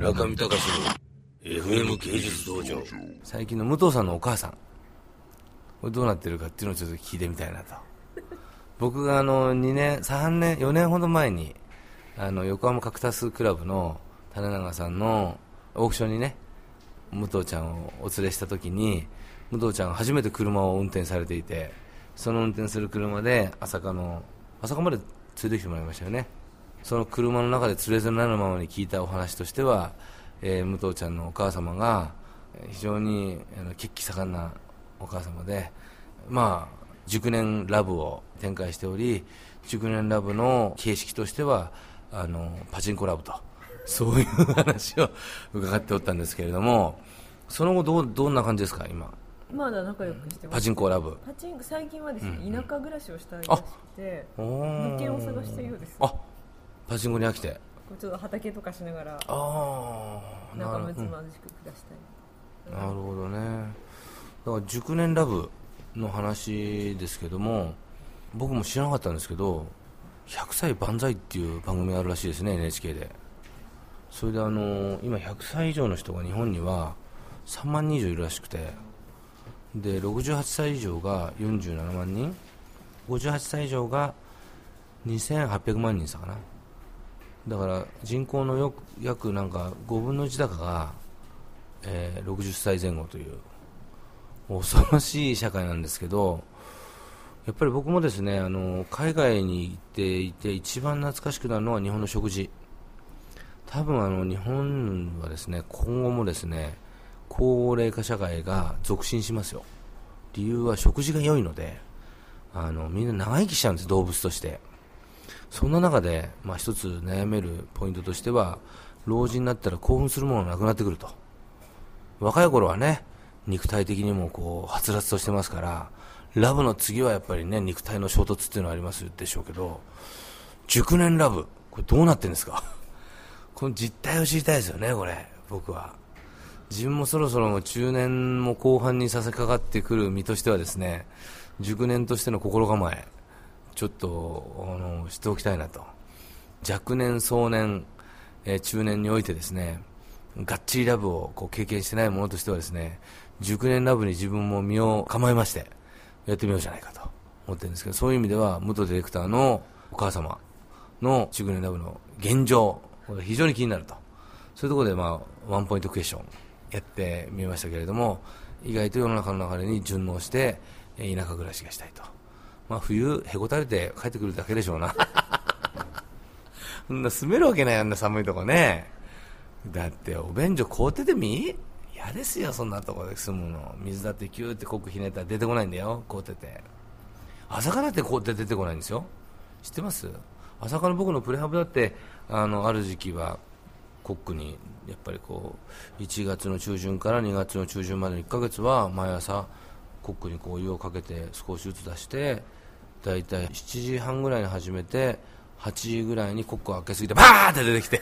中見隆の FM 芸術道場。最近の武藤さんのお母さん。これどうなってるかっていうのをちょっと聞いてみたいなと。僕があの2年3年4年ほど前にあの横浜カクタスクラブの種永さんのオークションにね武藤ちゃんをお連れした時に武藤ちゃんが初めて車を運転されていてその運転する車で朝霞の朝霞まで連れてきてもらいましたよね。その車の中で連れずなるままに聞いたお話としては、えー、武藤ちゃんのお母様が非常に血気盛んなお母様で、まあ、熟年ラブを展開しており熟年ラブの形式としてはあのパチンコラブとそういう話を伺っておったんですけれどもその後どうどんな感じですか今？まだ仲良くしてます。パチンコラブ。パチンコ最近はですね、うん田舎暮らしをしたいて物件を探しているようです。あパチンコに飽きて。ちょっと畑とかしながらああ仲なるほど。睦まじく暮らしたい、なるほどね。だから熟年ラブの話ですけども僕も知らなかったんですけど「100歳万歳」っていう番組があるらしいですね NHK で。それであの今100歳以上の人が日本には3万人以上いるらしくて。で68歳以上が47万人。58歳以上が2800万人さかなだから人口のよ約なんか5分の1だかが、えー60歳前後という恐ろしい社会なんですけどやっぱり僕もですねあの海外に行っていて一番懐かしくなるのは日本の食事。多分あの日本はですね今後もですね高齢化社会が続伸しますよ。理由は食事が良いのであのみんな長生きしちゃうんです動物として。そんな中で、まあ、一つ悩めるポイントとしては老人になったら興奮するものがなくなってくると。若い頃はね肉体的にもこうはつらつとしてますからラブの次はやっぱりね肉体の衝突っていうのはありますでしょうけど熟年ラブこれどうなってんですか？この実態を知りたいですよねこれ僕は。自分もそろそろもう中年も後半に差し掛かってくる身としてはですね熟年としての心構えちょっとあの知っておきたいなと。若年壮年、えー中年においてですねがっちりラブをこう経験してないものとしてはですね熟年ラブに自分も身を構えましてやってみようじゃないかと思ってるんですけどそういう意味では武藤ディレクターのお母様の熟年ラブの現状これ非常に気になると。そういうところで、まあ、ワンポイントクエスチョンやってみましたけれども意外と世の中の流れに順応して田舎暮らしがしたいと、まあ、冬へこたれて帰ってくるだけでしょうな。そんな住めるわけないあんな寒いとこね。だってお便所凍っててみ嫌ですよそんなとこで住むの。水だってキューって濃くひねったら出てこないんだよ凍ってて。朝からって凍って出てこないんですよ。知ってます？朝から僕のプレハブだってあのある時期はコックにやっぱりこう1月の中旬から2月の中旬までの1ヶ月は毎朝コックにこう湯をかけて少しずつ出して大体7時半ぐらいに始めて8時ぐらいにコックを開けすぎてバーって出てきて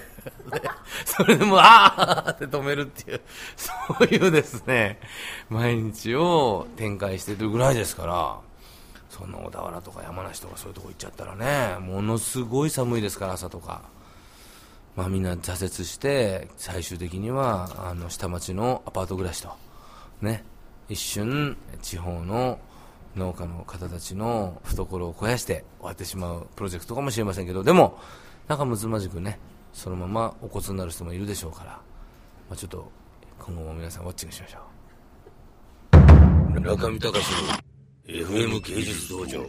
それでもうあーって止めるっていうそういうですね毎日を展開してるぐらいですからそんな小田原とか山梨とかそういうとこ行っちゃったらねものすごい寒いですから朝とか。まあ、みんな挫折して最終的にはあの下町のアパート暮らしと、ね、一瞬地方の農家の方たちの懐を肥やして終わってしまうプロジェクトかもしれませんけどでも仲睦まじくねそのままお骨になる人もいるでしょうから、まあ、ちょっと今後も皆さんウォッチングしましょう。中見隆の FM 芸術道場。